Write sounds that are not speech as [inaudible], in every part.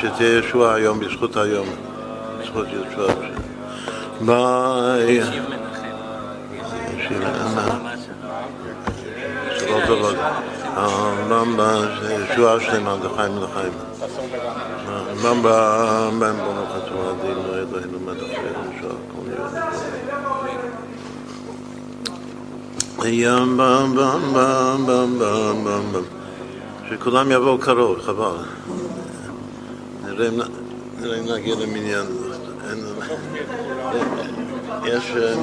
שתהיה ישועה היום בזכות היום בזכות ישועה ביי. שלום טובות בם בם ישועה שלמה לחיים לחיים בם בם ברוך אתה עדינו אלוהינו מלך ישועה כל יום ים בם בם בם בם בם בם בם שכולם יבואו קרוב, חבל. נראה אם נגיע למניין. יש אה,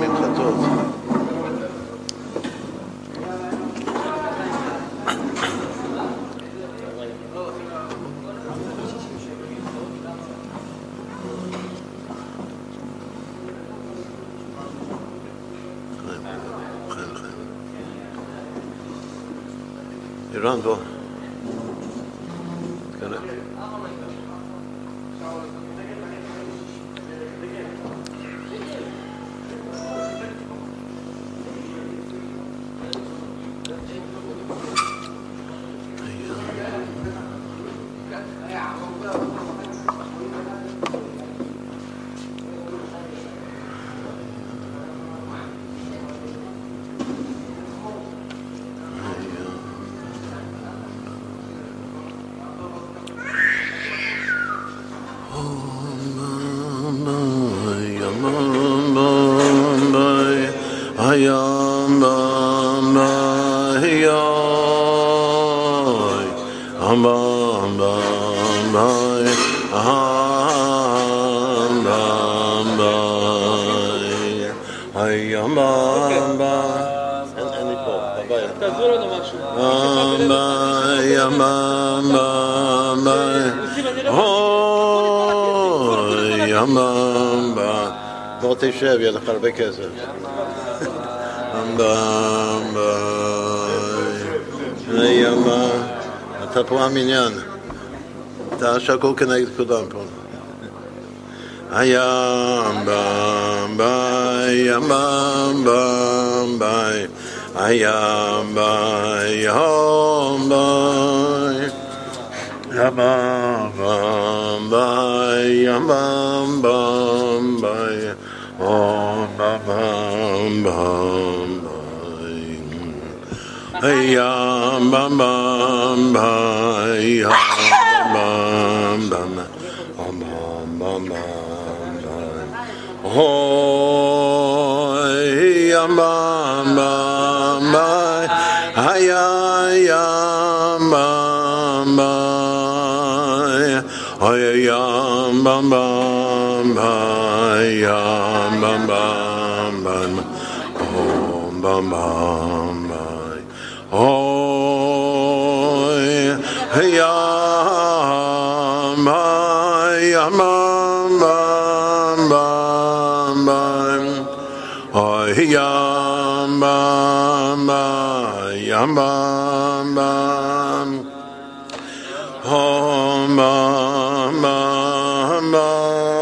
המניין. דע שהכל כנגד כולם פה. הים בם ביי, ים בם בם ביי, הים ביי, הום ביי. ים בם ביי, ים בם בם ביי, הום בם בם ביי. Hey ya, bum bum bum, bam bum bum, bam bum bum bum, bam bam bum bum bum, bam ba haya bum bum, ba haya bum bum bum, ba bum bum bum, bam bum bam Oh, bam, bam, bam.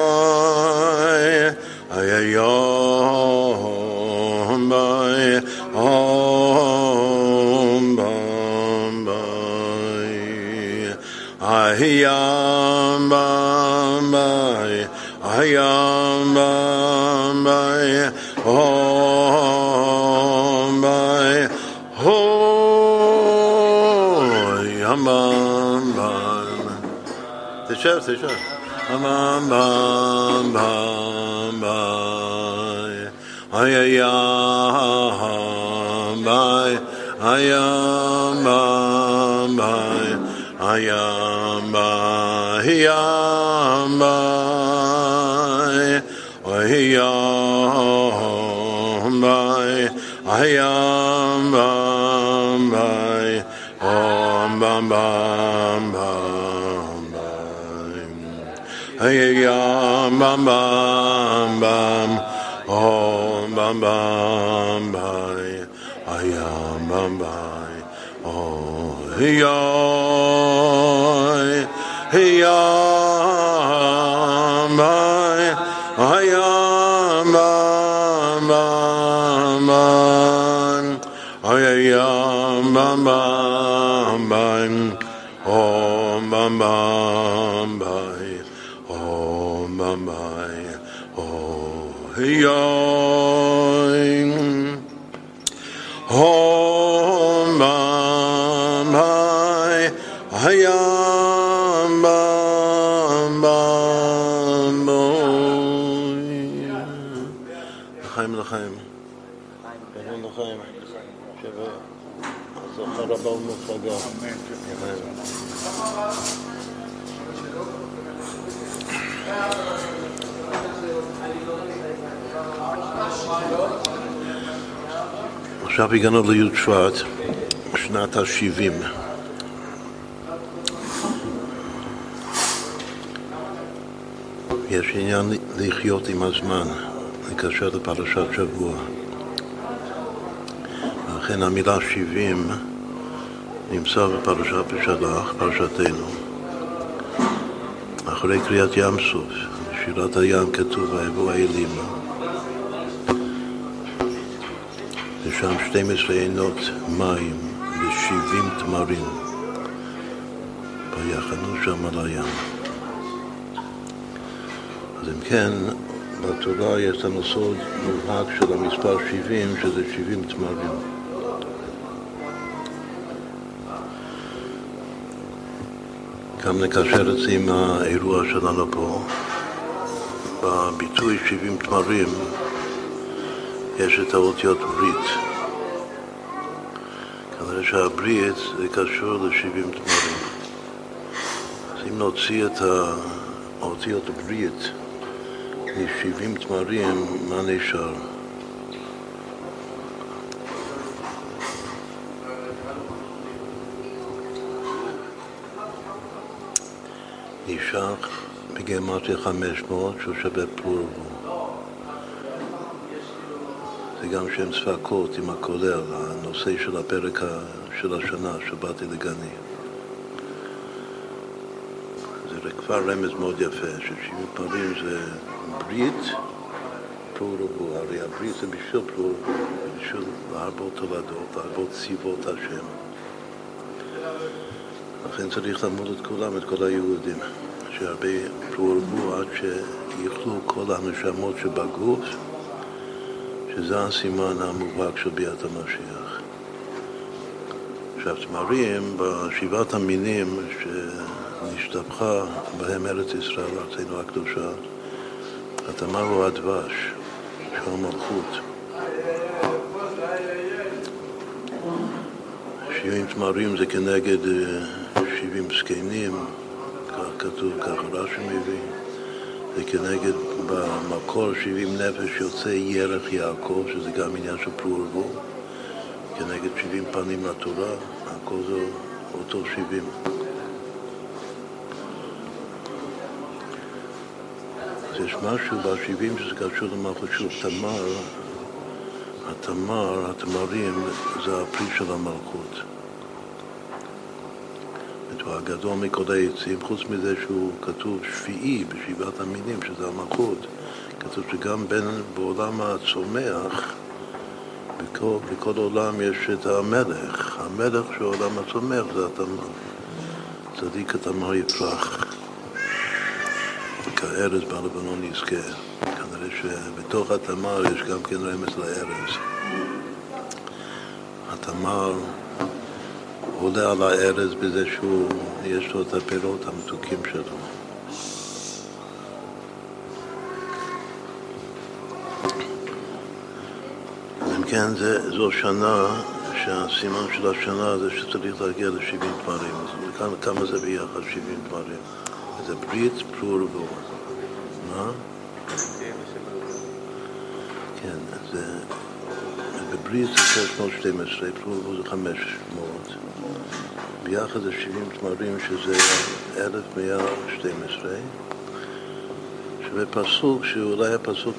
תשב, תשב. בם בם בם בם היי ים ביי הים בם ביי הים hey bam bam bam om oh, bam bam bai ayam bam bam, oh hey hey yam bai ayam bam bam bam ayam bam bam bam om oh, bam bam Hey, y'all. עכשיו הגענו לי' שבט, שנת ה-70. יש עניין לחיות עם הזמן, לקשר לפרשת שבוע. לכן המילה 70 נמצא בפרשת בשלח, פרשתנו. אחרי קריאת ים סוף, בשירת הים כתוב ויבוא האלים. ושם 12 עינות מים ו-70 תמרים. ויחנו שם על הים. אז אם כן, בתורה יש לנו סוד מובהק של המספר 70, שזה 70 תמרים. גם נקשר את זה עם האירוע שלנו פה. בביטוי 70 תמרים יש את האותיות ברית. כנראה שהברית זה קשור ל-70 תמרים. אז אם נוציא את האותיות ברית מ-70 תמרים, מה נשאר? נשאר בגימטריה 500 שהוא שווה פלורבו. זה גם שם ספקות עם הכולל, הנושא של הפרק של השנה, שבאתי לגני. זה כבר רמז מאוד יפה, ששבעים פעמים זה ברית פלורבו, הרי הברית זה בשביל פלורבו, בשביל להרבות תולדות, להרבות צבאות השם. לכן צריך לעמוד את כולם, את כל היהודים, שהרבה פלורבו עד שיאכלו כל הנשמות שבגוף, שזה הסימן המובהק של ביאת המשיח. עכשיו, תמרים, בשבעת המינים שנשתבחה בהם ארץ ישראל, ארצנו הקדושה, התמר הוא הדבש, שהוא המלכות. שבעים תמרים זה כנגד שבעים זקנים, כך כתוב, ככה רש"י מביא. זה כנגד במקור 70 נפש יוצא ירח יעקב, שזה גם עניין של פלורבו, כנגד 70 פנים לתורה, הכל זה אותו 70. אז יש משהו ב-70 שזה קשור למלכות שוב, תמר, התמר, התמרים, זה הפרי של המלכות. הוא הגדול מכל העצים, חוץ מזה שהוא כתוב שביעי בשבעת המינים, שזה המלכות. כתוב שגם בין בעולם הצומח, בכל, בכל עולם יש את המלך. המלך של עולם הצומח זה התמר. צדיק התמר יפרח. כארז בלבנון יזכה. כנראה שבתוך התמר יש גם כן רמז לארז. התמר עולה על הארז בזה שהוא, יש לו את הפירות המתוקים שלו. אם כן, זה, זו שנה שהסימן של השנה זה שצריך להגיע ל-70 דברים. אז כמה זה ביחד, 70 דברים? זה ברית פלורבו. מה? בברית זה 612, פלורבו זה 500. ביחד זה 70 תמרים שזה 1112, שבפסוק שהוא אולי הפסוק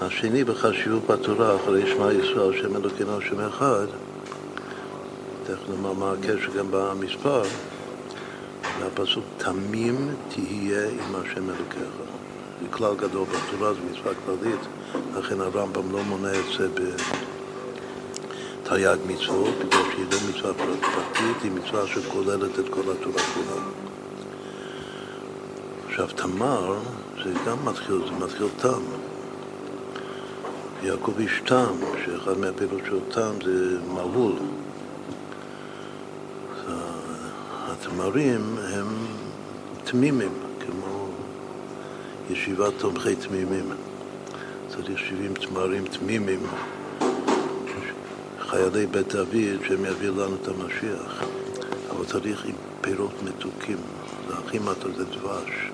השני בחשיבות בתורה, אחרי שמע ישראל, שם אלוקינו, שם אחד, תכף נאמר מה הקשר גם במספר, והפסוק תמים תהיה עם השם אלוקיך. כלל גדול בתורה, זו מצווה כללית, לכן הרמב"ם לא מונה את זה תרי"ג מצוות, בגלל שהיא לא מצווה פרטית, היא מצווה שכוללת את כל התורה כולה. עכשיו, תמר זה גם מתחיל, זה מתחיל תם. יעקב איש תם, שאחד מהפעילות של תם זה מלול. התמרים הם תמימים, ישיבת תומכי תמימים. צריך 70 תמרים תמימים, חיילי בית דוד, שהם יביאו לנו את המשיח. אבל צריך עם פירות מתוקים, הכי מתוק, זה דבש.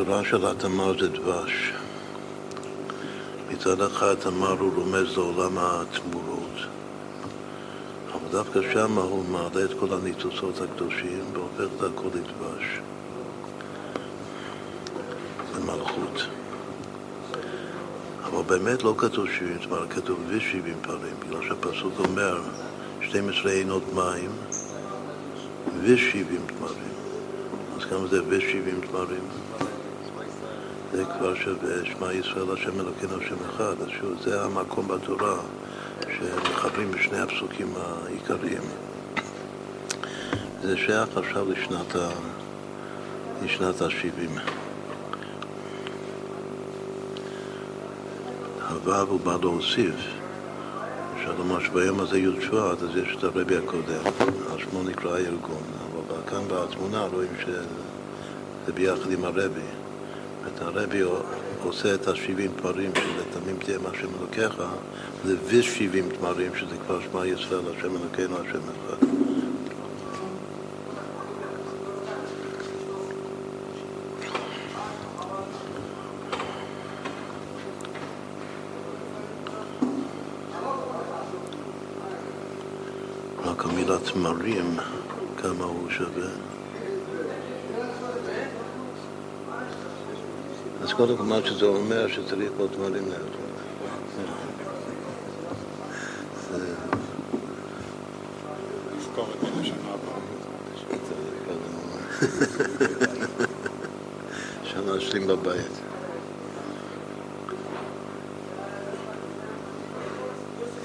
התורה של התמר זה דבש. מצד אחד תמר הוא רומז לעולם התמורות, דווקא שם הוא מעלה את כל הניצוצות הקדושים והופך את הכל לדבש, למלכות. אבל באמת לא כתוב 70 תמר, כתוב ושבעים פערים, בגלל שהפסוק אומר 12 עינות מים ושבעים תמרים. אז כמה זה ושבעים תמרים? זה כבר שווה שמע ישראל השם אלוקינו השם אחד, אז שוב, זה המקום בתורה שמחברים בשני הפסוקים העיקריים. זה שייך עכשיו לשנת, ה... לשנת ה-70. הוו הוא בא להוסיף, אפשר לומר שביום הזה י' שבט, אז יש את הרבי הקודם, על שמו נקרא הארגון, אבל כאן בתמונה רואים שזה ביחד עם הרבי. את הרבי עושה את השבעים תמרים שזה תמים תהיה מה שמלוקח, זה ושבעים תמרים שזה כבר שמע ישראל, השם אלוקינו, השם אחד. רק המילה תמרים, כמה הוא שווה. אז קודם כל מה שזה אומר שצריך עוד דברים לעשות. שנה אשלים בבית.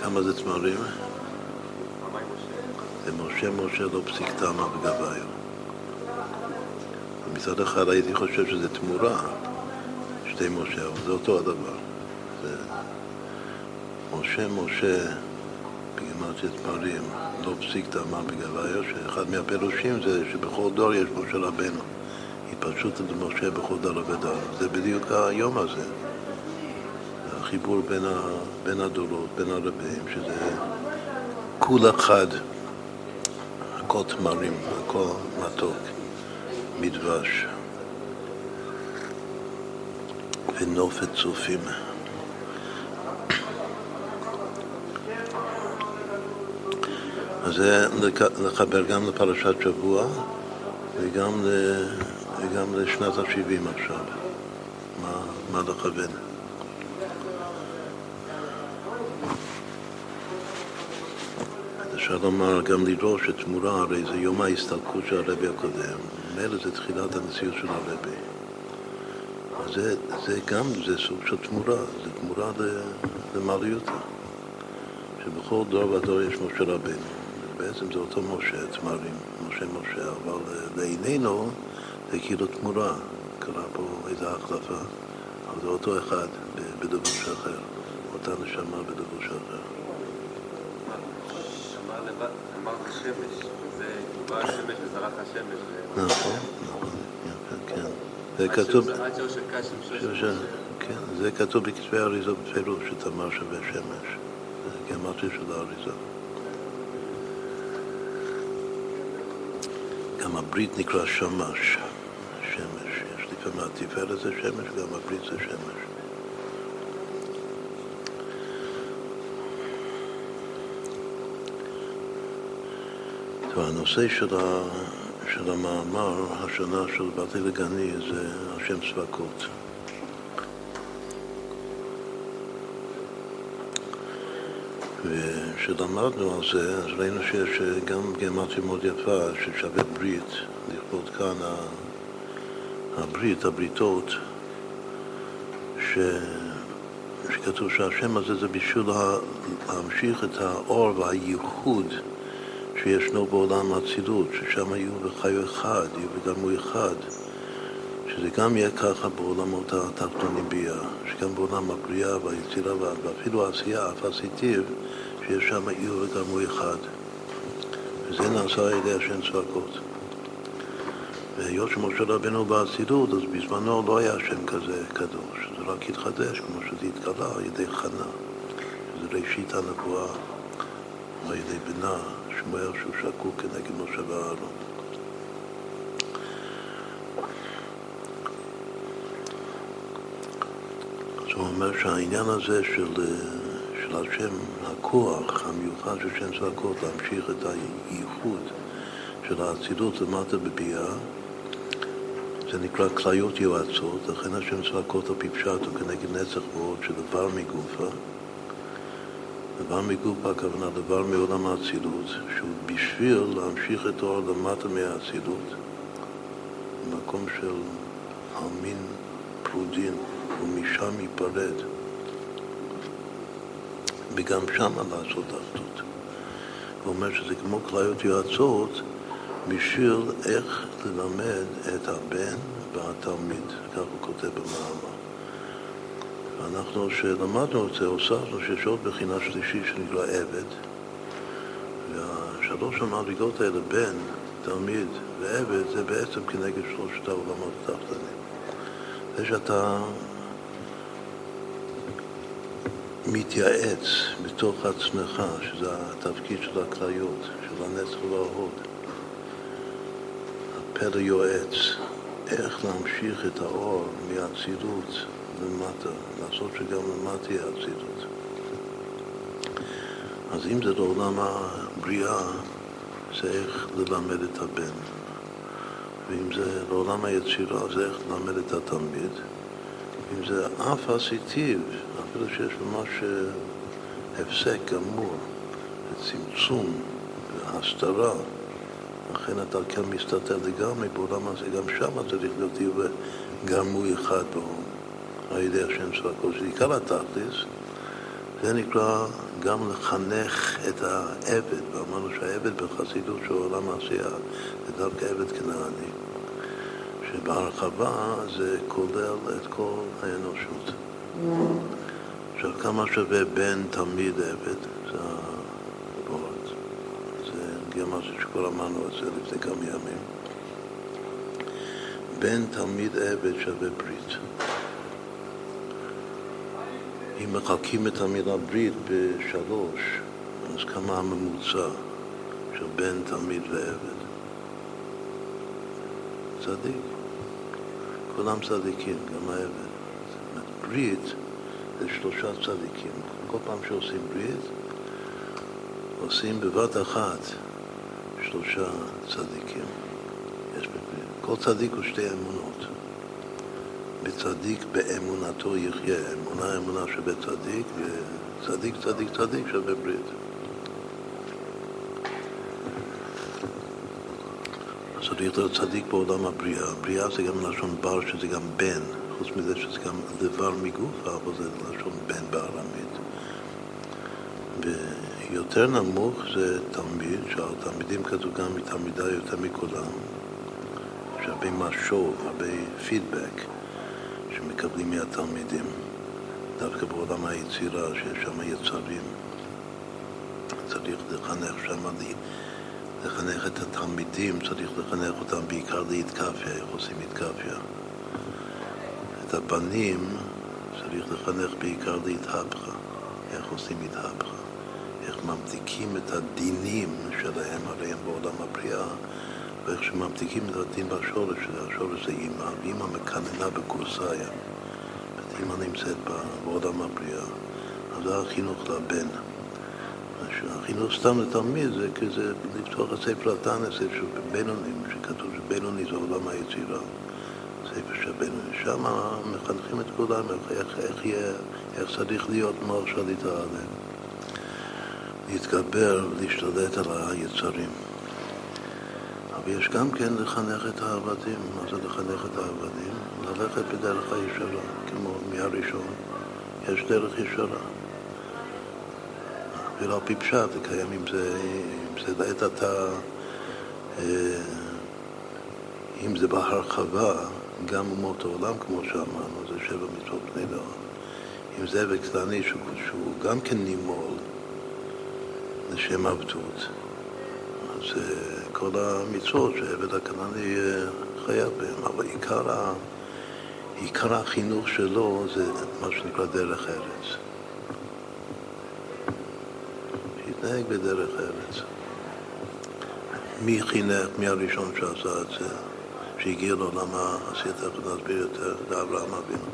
כמה זה תמרים? ומשה משה לא פסיק תמה בגביו. מצד אחד הייתי חושב שזה תמורה, שתי משה, אבל זה אותו הדבר. זה משה משה בגימטריית תמרים, לא פסיק תמה בגביו, שאחד מהפירושים זה שבכל דור יש משה רבנו. התפרשות את משה בכל דור ודור. זה בדיוק היום הזה. החיבור בין, ה, בין הדורות, בין הרבים, שזה כול אחד, הכל תמרים, הכל מתוק, מדבש. ונופת צופים. אז זה לחבר גם לפרשת שבוע וגם, ל, וגם לשנת ה-70 עכשיו, מה, מה לכוון. אפשר לומר גם לדרוש שתמורה, הרי זה יום ההסתלקות של הרבי הקודם, מילא זה תחילת הנשיאות של הרבי. זה, זה גם, זה סוג של תמורה, זה תמורה למעליותה. שבכל דור ודור יש משה רבנו. בעצם זה אותו משה, תמרים, משה משה, אבל לעינינו זה כאילו תמורה. קרה פה איזו החלפה, אבל זה אותו אחד בדבוש אחר, אותה נשמה בדבוש אחר. אמרת שמש, זה בא השמש וזרח השמש. נכון, נכון, כן. זה כתוב... כן, זה כתוב בכתבי האריזה בפירוש, שתמר שווה שמש. זה גמטרי של האריזה. גם הברית נקרא שמש, שמש. יש לפעמים התפארת זה שמש, גם הברית זה שמש. הנושא של, ה, של המאמר, השנה של באתי לגני, זה השם צבקות. וכשלמדנו על זה, אז ראינו שיש גם גמטיה מאוד יפה ששווה ברית, לכבוד כאן הברית, הבריתות, שכתוב שהשם הזה זה בשביל להמשיך את האור והייחוד שישנו בעולם האצילות, ששם יהיו וחיו אחד, יהיו וגרמו אחד, שזה גם יהיה ככה בעולמות התחתונים ביה, שגם בעולם הבריאה והיצירה ואפילו העשייה, אף עשיתיו, שיש שם יהיו וגרמו אחד. וזה נעשה על ידי השם צעקות. והיות שמשה רבנו באצילות, אז בזמנו לא היה שם כזה קדוש, זה רק התחדש, כמו שזה התגלה על ידי חנה, שזה ראשית הנבואה, על ידי בנה, שמואל שהוא שקוק כנגד משה ואהרון. אז הוא אומר שהעניין הזה של, של השם, הכוח המיוחד של שם צעקות להמשיך את הייחוד של האצילות למטה בביאה, זה נקרא כליות יועצות, לכן השם צעקות על פי פשט הוא כנגד נצח ועוד של דבר מגופה. דבר מגופה הכוונה דבר מעולם האצילות, שהוא בשביל להמשיך את האור למטה מהאצילות, במקום של המין פרודין, ומשם ייפרד, וגם שמה לעשות אחדות. הוא אומר שזה כמו כליות יועצות בשביל איך ללמד את הבן והתלמיד, כך הוא כותב במאמר. ואנחנו, כשלמדנו את זה, הוספנו שיש עוד בחינה שלישית שנקרא עבד, והשלוש המדרגות האלה, בן, תלמיד ועבד, זה בעצם כנגד שלושת העולמות התחתונים. זה שאתה מתייעץ בתוך עצמך, שזה התפקיד של הכליות, של הנצח וההוד. פלא יועץ, איך להמשיך את האור מהאצילות למטה, לעשות שגם למטה יהיה אצילות. אז אם זה לעולם הבריאה, זה איך ללמד את הבן. ואם זה לעולם היצירה, זה איך ללמד את התלמיד. אם זה אף עשיתיו, אפילו שיש ממש הפסק גמור, וצמצום והסתרה. לכן אתה כן מסתתר לגמרי בעולם הזה, גם שם צריך להיות יהיו גרמוי אחד בו, על ידי השם צבקו, שזה עיקר התכלס, זה נקרא גם לחנך את העבד, ואמרנו שהעבד בחסידות של עולם העשייה זה דווקא עבד כנעני, שבהרחבה זה כולל את כל האנושות. עכשיו, כמה שווה בן תלמיד עבד? זה גם משהו שכבר אמרנו את זה לפני כמה ימים. בן תלמיד עבד שווה ברית. אם מחלקים את המילה ברית בשלוש, אז כמה הממוצע של בן תלמיד ועבד? צדיק. כולם צדיקים, גם העבד. ברית זה שלושה צדיקים. כל פעם שעושים ברית, עושים בבת אחת שלושה צדיקים. יש בברית. כל צדיק הוא שתי אמונות. בצדיק באמונתו יחיה. אמונה אמונה שווה צדיק, וצדיק צדיק צדיק שווה ברית. צריך להיות צדיק בעולם הבריאה. בריאה זה גם לשון בר, שזה גם בן. חוץ מזה שזה גם דבר מגוף, אבל זה לשון בן בארמית. יותר נמוך זה תלמיד, שהתלמידים כתוב גם מתלמידה יותר מכולם, יש הרבה משוב, הרבה פידבק שמקבלים מהתלמידים, דווקא בעולם היצירה, שיש שם יצרים. צריך לחנך שם, לחנך את התלמידים, צריך לחנך אותם בעיקר להתקפיה, איך עושים התקפיה. את הבנים צריך לחנך בעיקר להתהפכה, איך עושים התהפכה. איך ממתיקים את הדינים שלהם, הרי הם בעולם הבריאה, ואיך שממתיקים את הדין בשורש, השורש זה אימא, ואימא מקננה בקורסאיה. אימא נמצאת בעולם הבריאה, אז זה החינוך לבן. החינוך סתם לתלמיד זה כזה לפתוח את ספר התנא, ספר של בינונים, שכתוב שבינוני זה עולם היצירה. ספר של בינוני. שם מחנכים את כולם איך, איך, איך צריך להיות מר שליטה עליהם. להתגבר ולהשתלט על היצרים. אבל יש גם כן לחנך את העבדים. מה זה לחנך את העבדים? ללכת בדרך הישרה, כמו מהראשון, יש דרך ישרה. ולא על פי פשט, לקיים עם זה, עם זה לעת עתה, אה, אם זה בהרחבה, גם אומות העולם, כמו שאמרנו, זה שבע מצוות בני דור. אם זה וקטני שהוא, שהוא גם כן נימול לשם עבדות, אז כל המצוות שעבד הכנעני חייב בהן, אבל עיקר, ה, עיקר החינוך שלו זה מה שנקרא דרך ארץ. שיתנהג בדרך ארץ. מי חינך, מי הראשון שעשה את זה, שהגיע לעולם העשייה, תכף נסביר יותר, זה אברהם אבינו.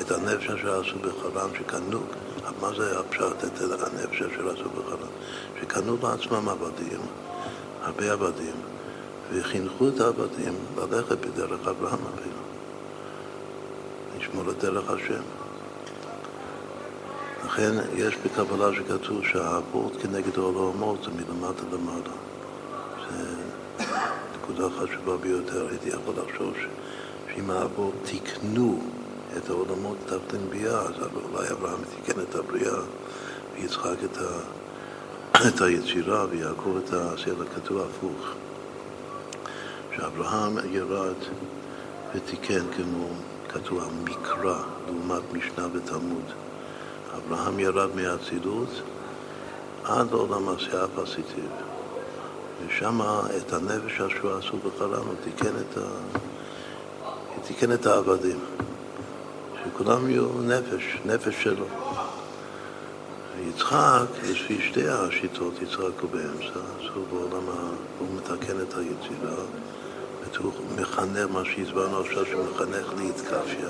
את הנפש אשר עשו בחרם שקנו, מה זה הפשט, את הנפש אשר עשו בחרם? שקנו לעצמם עבדים, הרבה עבדים, וחינכו את העבדים ללכת בדרך אברהם אבינו, לשמור את דרך השם. לכן יש בקבלה שכתוב שהאבות כנגד העולמות זה מלמטה למעלה. זה נקודה חשובה ביותר, הייתי יכול לחשוב שאם האבות תיקנו את העולמות תחתן ביאה, אז אולי אברהם תיקן את הבריאה ויצחק את, ה, את היצירה ויעקב את העשייה לכתוב הפוך. שאברהם ירד ותיקן כמו כתוב המקרא לעומת משנה ותלמוד. אברהם ירד מהאצילות עד עשייה אף עשיתי. ושם את הנפש אשר עשו בחלם הוא תיקן את, ה... תיקן את העבדים. שכולם יהיו נפש, נפש שלו. יצחק, לפי שתי השיטות, יצחק הוא באמצע, אז הוא בעולם. הוא מתקן את היצירה, הוא מחנך מה שהסברנו עכשיו, שהוא מחנך להתקפיה.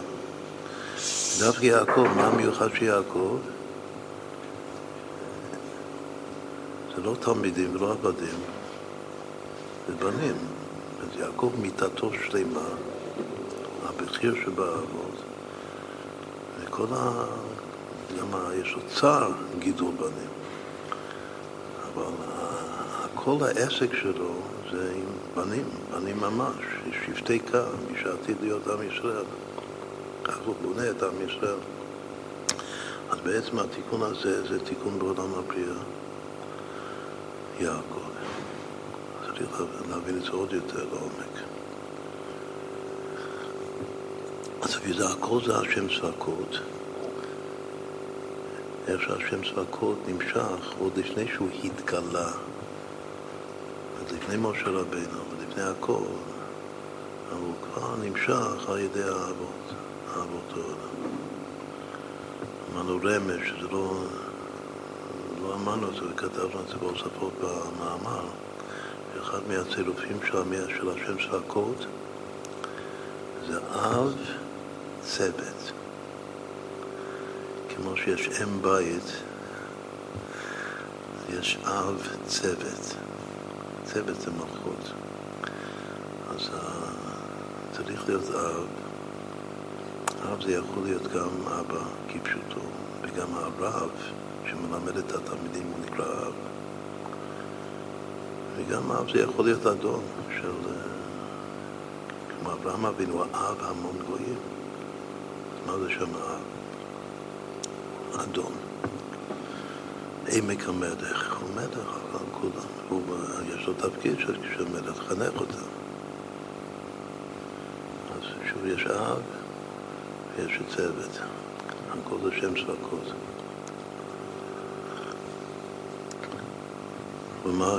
דווקא יעקב, מה מיוחד של יעקב? זה לא תלמידים ולא עבדים, זה בנים. אז יעקב מיתתו שלמה, הבכיר שבאבות, וכל ה... גם יש לו צער גידול בנים. אבל כל העסק שלו זה עם בנים, בנים ממש, שבטי קו, מי שעתיד להיות עם ישראל. כך הוא בונה את עם ישראל. אז בעצם התיקון הזה זה תיקון בעולם הבריאה, יעקב. צריך להבין את זה עוד יותר לעומק. אז וזה הכל זה השם צבקות. איך שהשם צבקות נמשך עוד לפני שהוא התגלה. אז לפני משה רבינו ולפני הכל, אבל הוא כבר נמשך על ידי האבות, האבות העולם. אמרנו רמז, שזה לא, לא אמרנו את זה, וכתבנו את זה בהוספות במאמר, אחד מהצירופים של השם צבקות זה אב צוות. כמו שיש אם בית, יש אב צוות. צוות זה מלכות. אז צריך להיות אב. אב זה יכול להיות גם אבא כפשוטו, וגם הרב שמלמד את התלמידים הוא נקרא אב. וגם אב זה יכול להיות אדון של... כמו אברהם אבינו, האב המון גויים. מה זה שם האב? אדון. עמק המלך, הוא מלך על כולם, הוא, יש לו תפקיד של מלך, חנך אותם. אז שוב יש אב ויש צוות, הכל זה שם צבקות.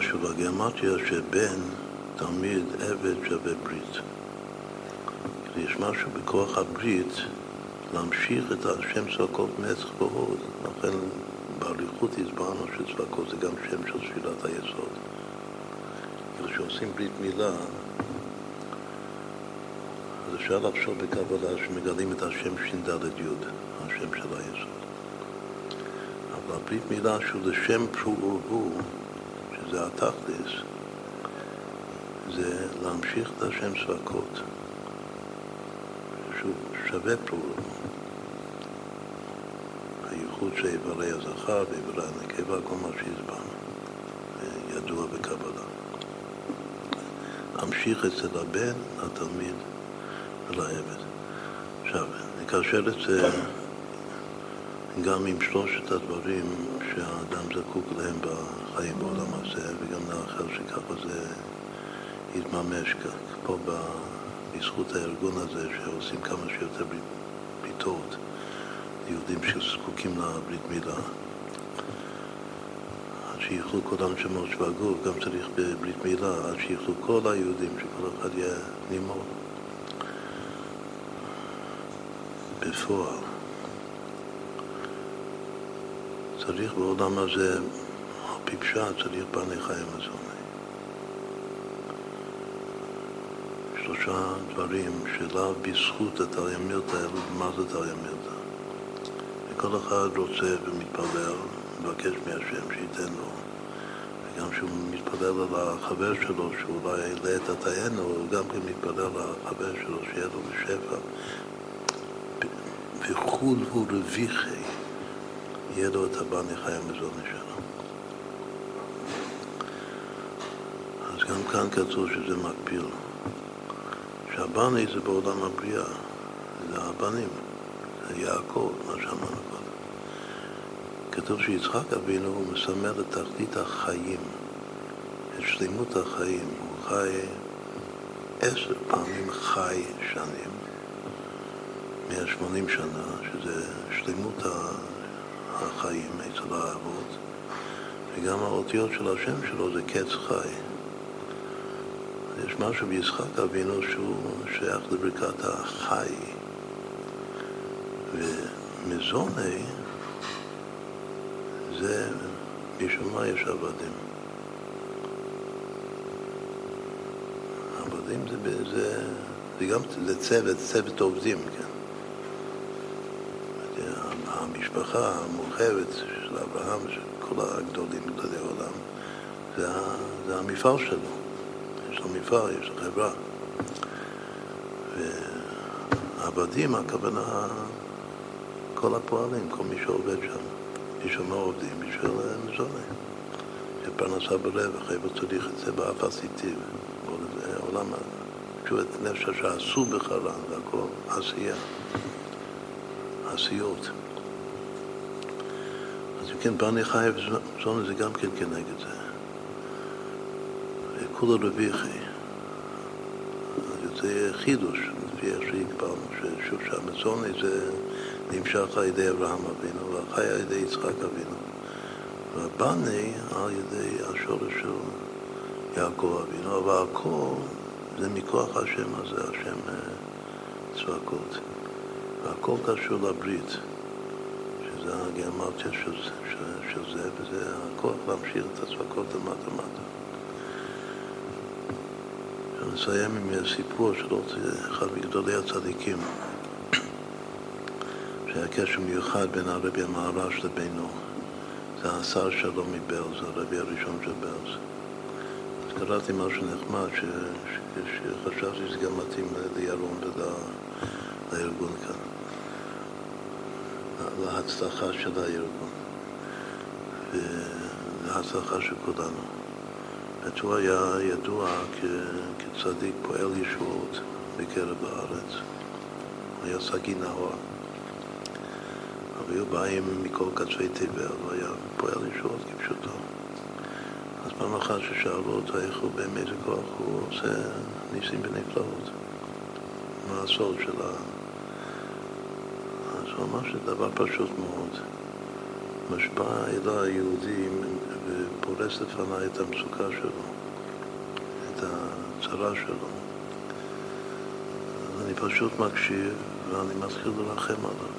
שוב, הגיאומטיה שבן תמיד עבד שווה ברית. יש משהו בכוח הברית להמשיך את השם צבקות נצח והוד. לכן באריכות הסברנו שצבקות זה גם שם של תפילת היסוד. כשעושים ברית מילה, אז אפשר לחשוב בקבלה שמגלים את השם ש"ד י', השם של היסוד. אבל הברית מילה שהוא לשם פרו ורבו, שזה התכלס, זה להמשיך את השם צבקות. שווה פעולה. הייחוד של איברי הזכר ואיברי הנקבה, כל מה שהסברנו, ידוע בקבלה. להמשיך אצל הבן, התלמיד ולעבד. עכשיו, נקשר את זה גם עם שלושת הדברים שהאדם זקוק להם בחיים בעולם הזה, וגם לאחר שככה זה יתממש פה בזכות הארגון הזה, שעושים כמה שיותר בריתות, יהודים שזקוקים לברית מילה. עד שיוכלו כל הנשמות שבגוף, גם צריך בברית מילה, עד שיוכלו כל היהודים, שכל אחד יהיה נימור. בפועל. צריך בעולם הזה, על פי פשט, צריך בני חיים הזוני. שלושה דברים שלאו בזכות אלא מה זה תריה מילתא. וכל אחד רוצה ומתפלל, מבקש מהשם שייתן לו. וגם כשהוא מתפלל על החבר שלו, שאולי יעלה את התיינו, הוא גם כן מתפלל על החבר שלו, שיהיה לו בשפע. וחול הוא רוויחי, יהיה לו את הבני חי המזוני שלו. אז גם כאן כתוב שזה מקביל. שהבני זה בעולם הבריאה, זה הבנים, זה יעקב, מה שאמרנו קודם. כתוב שיצחק אבינו הוא מסמל את תכלית החיים, את שלמות החיים. הוא חי עשר פעמים חי שנים, 180 שנה, שזה שלמות החיים אצל האבות, וגם האותיות של השם שלו זה קץ חי. יש משהו ביצחק אבינו שהוא שייך לברכת החי, ומזוני זה, משום מה יש עבדים. עבדים זה, זה, זה גם לצוות, צוות עובדים, כן. המשפחה המורחבת של אברהם, של כל הגדולים, גדולי העולם, זה, זה המפעל שלו. לו מפעל, יש חברה. ועבדים, הכוונה, כל הפועלים, כל מי שעובד שם. בשביל מה עובדים? בשביל מזוני. שפרנסה ברווח, איפה צריך את זה באף עשיתי. זה עולם, תשוב את נפש שעשו בחרן, והכל עשייה, עשיות. אז אם כן, בני חי וזוני זה גם כן כנגד זה. כולו רוויחי. זה חידוש, לפי איך שהקבלנו, ששוב שהמזוני זה נמשך על ידי אברהם אבינו, והחי על ידי יצחק אבינו, והבני על ידי השורש של יעקב אבינו, אבל הכל זה מכוח השם הזה, השם צבקות. והכל קשור לברית, שזה הגרמטיה של, של, של זה, וזה הכוח להמשיך את הצבקות למטה מטה. נסיים עם סיפור של אחד מגדולי הצדיקים, שהיה קשר מיוחד בין הרבי המהר"ש לבינו. זה השר שלו מבלז, הרבי הראשון של בלז. אז קראתי משהו נחמד, ש... ש... שחשבתי שזה גם מתאים לירון ולארגון כאן, להצלחה של הארגון ולהצלחה של כולנו. הוא היה ידוע. כצדיק פועל ישועות בקרב הארץ. הוא היה סגי. אבל היו באים מכל קצווי הוא היה פועל ישועות כפשוטו. אז פעם אחת ששאלו אותו איך הוא, באיזה כוח הוא עושה ניסים ונפלאות. מה הסוד של ה... אז הוא אמר שזה דבר פשוט מאוד. משבע אל היהודים ופורס לפניי את המצוקה שלו, את הצרה שלו. אני פשוט מקשיב ואני מתחיל לרחם עליו.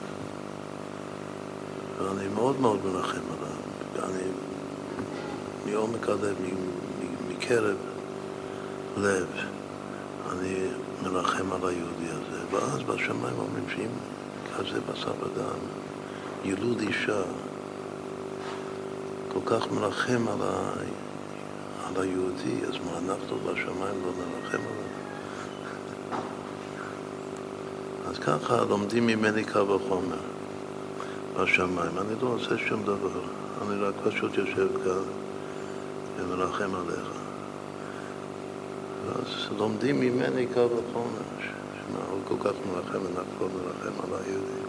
ואני מאוד מאוד מרחם עליו. אני מעומק הלב, מקרב לב, אני מרחם על היהודי הזה. ואז בשמיים אומרים שאם כזה בשר ודם, ילוד אישה, כל כך מרחם על, ה... על היהודי, אז מה אנחנו בשמיים לא נרחם עליו? אז ככה לומדים ממני קו החומר בשמיים. אני לא עושה שום דבר, אני רק פשוט יושב כאן ומרחם עליך. אז לומדים ממני קו החומר, שמה הוא כל כך מרחם ואנחנו לא נרחם על היהודי.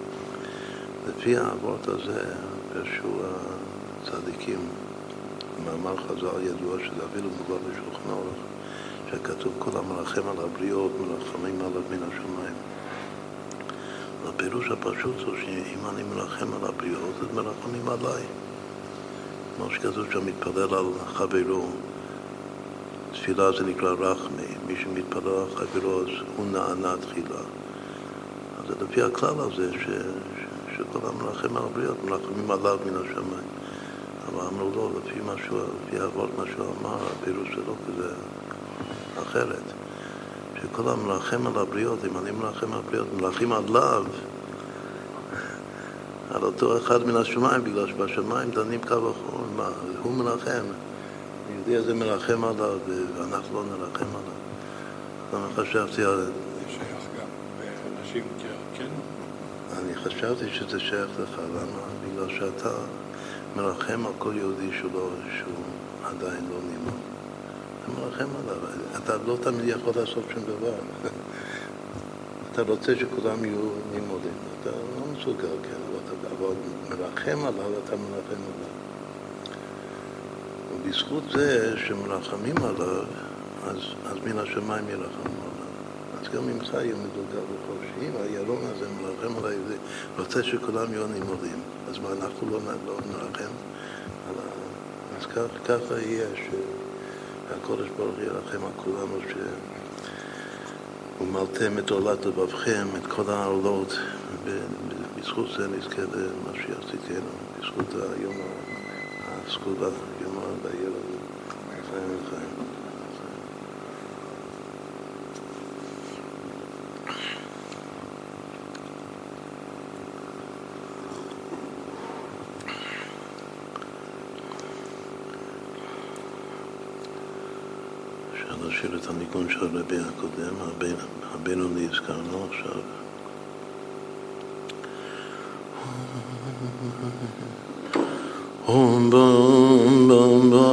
לפי האבות הזה פרשו הצדיקים, מאמר חז"ל ידוע שזה אפילו מובא בשולחן אורך, שכתוב כל המרחם על הבריות מרחמים עליו מן השמיים. הפירוש הפשוט הוא שאם אני מרחם על הבריות, אז מרחמים עליי. כמו שכתוב שם, מתפלל על חברו, תפילה זה נקרא רחמי, מי שמתפלל על חברו אז הוא נענה תחילה. אז זה לפי הכלל הזה ש, ש, שכל המלאכים על הבריות מלאכמים עליו מן השמיים. אמרו לו, לפי משהו, לפי אבות מה שהוא אמר, הפירוש שלו כזה אחרת. שכל המלאכים על הבריות, אם אני מלאכים על הבריות, מלאכים עליו, [laughs] על אותו אחד מן השמיים, בגלל שבשמיים דנים קו החור, מה, הוא מלאכם. יהודי הזה מרחם עליו, ואנחנו לא נרחם עליו. למה חשבתי על... זה שייך גם באנשים כן? אני חשבתי שזה שייך לך, למה? בגלל שאתה מרחם על כל יהודי שלו, שהוא עדיין לא נימוד. אתה מרחם עליו, אתה לא תמיד יכול לעשות שום דבר. [laughs] אתה רוצה שכולם יהיו נימודים, אתה לא מסוגל, כן, אבל מרחם עליו, אתה מרחם עליו. ובזכות זה שמרחמים עליו, אז, אז מן השמיים ירחמו גם ממך ילמדו גב וחופשי. אם הירון הזה מרחם עליי ורוצה שכולם יהיו נימודים, אז מה, אנחנו לא, לא נרחם? אז ככה יהיה, שהקודש ברוך ירחם על כולנו, ומלתם את עולת לבבכם, את כל העולות, בזכות זה נזכה למשיח צדקנו, בזכות היום הסגולה. מאוד בעיר להשאיר את הניגון של הרבי הקודם, הבינוני הזכרנו עכשיו. Om bum bum ba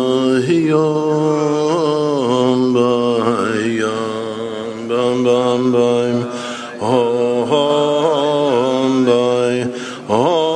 yom ba yom bum bum bum om ba om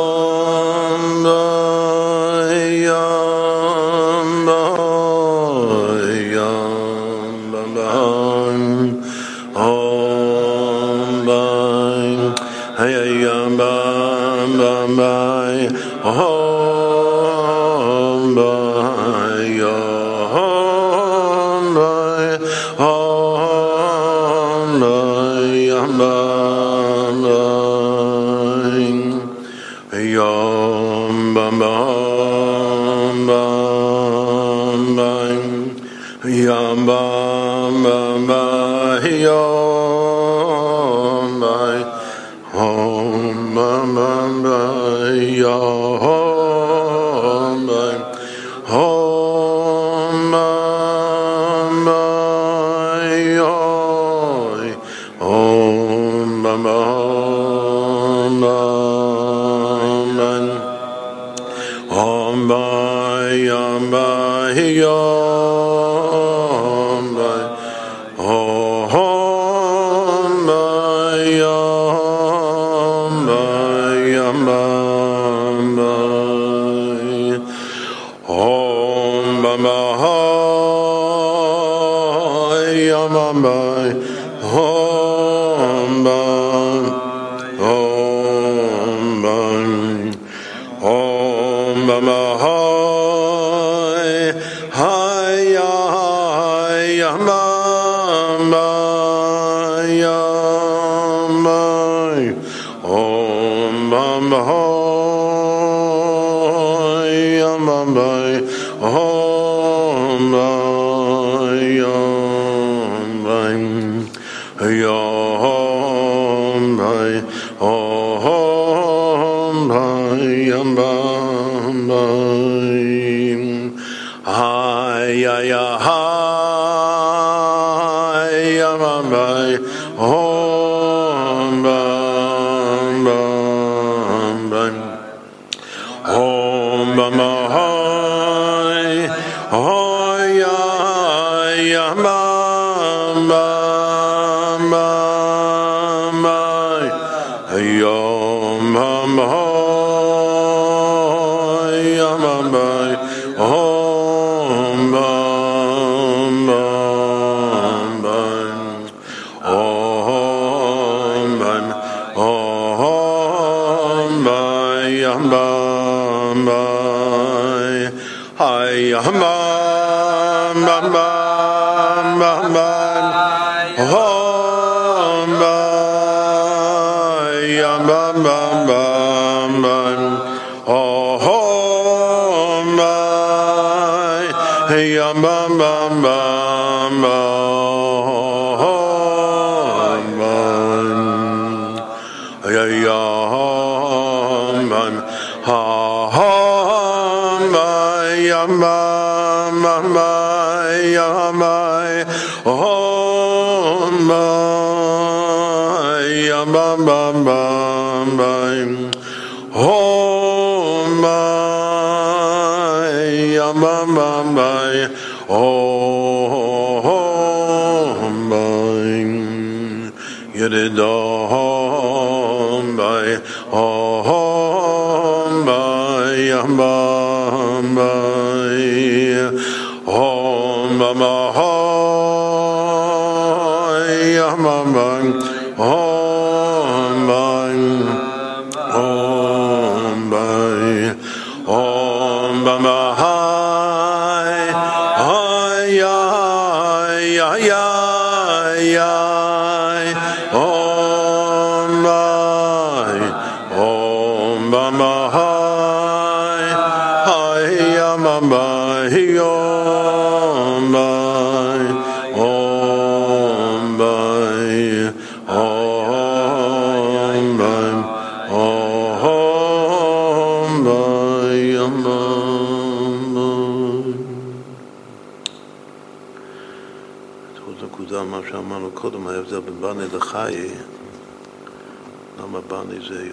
Om Om Om Om Om Om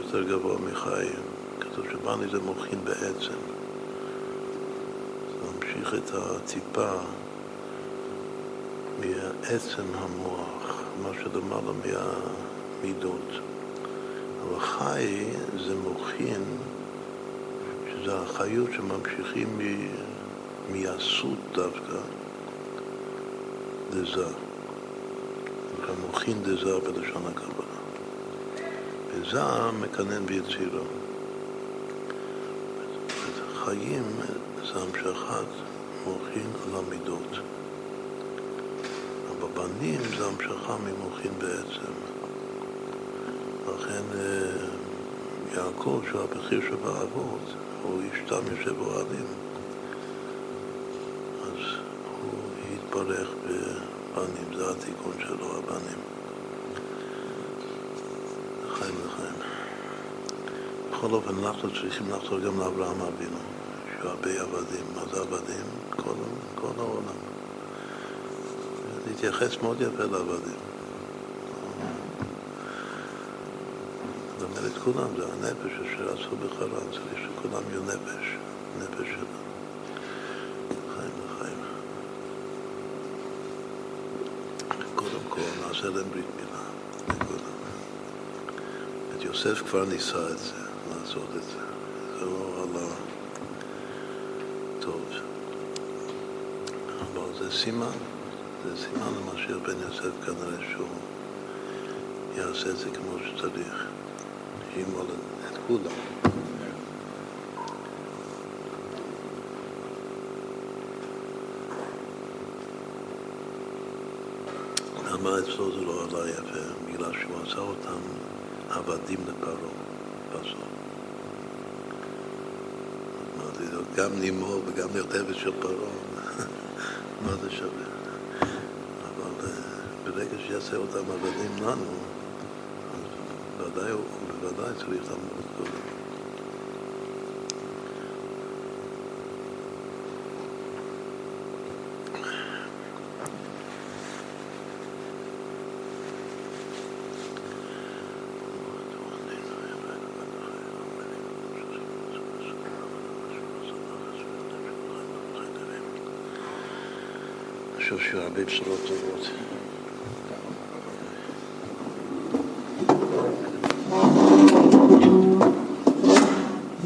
יותר גבוה מחי? כתוב שבני זה מוחין בעצם. זה ממשיך את הטיפה מעצם המוח, מה שלמעלה מהמידות. אבל חי זה מוחין, שזה החיות שממשיכים מ- מהסות דווקא דזה. נקרא מוחין דזה בלשון הקבלה. וזה מקנן ביצירו. חיים זה המשכת מוחין על המידות. אבל זה המשכה ממוחין בעצם. לכן אה, יעקב, שהוא הבכיר שבאבות, הוא איש תם יושב אוהלים. אז הוא התברך בבנים, זה התיקון שלו, הבנים. לחיים לחיים. בכל אופן, אנחנו צריכים לחזור גם לאברהם אבינו, שהוא הרבה עבדים. מה זה עבדים? כל, כל העולם. להתייחס מאוד יפה לעבדים. זאת אומרת, כולם, זה הנפש אשר עשו בחרן, צריך שכולם יהיו נפש, נפש כל, נעשה להם ברית מילה. את יוסף כבר ניסה את זה, לעשות את זה. זה לא עלה טוב. אבל זה סימן, זה סימן למשיח בן יוסף כנראה שהוא יעשה את זה כמו שצריך. שימול את כולם. למה אצלו זה לא עלה יפה? בגלל שהוא עשה אותם עבדים לפרעה בסוף. אמרתי לו, גם נימו וגם עבד של פרעה, [laughs] מה זה שווה? אבל אה, ברגע שיעשה אותם עבדים לנו, אז ודאי הוא בוודאי צריך לעמוד קודם. חושב שהרבה בשורות טובות.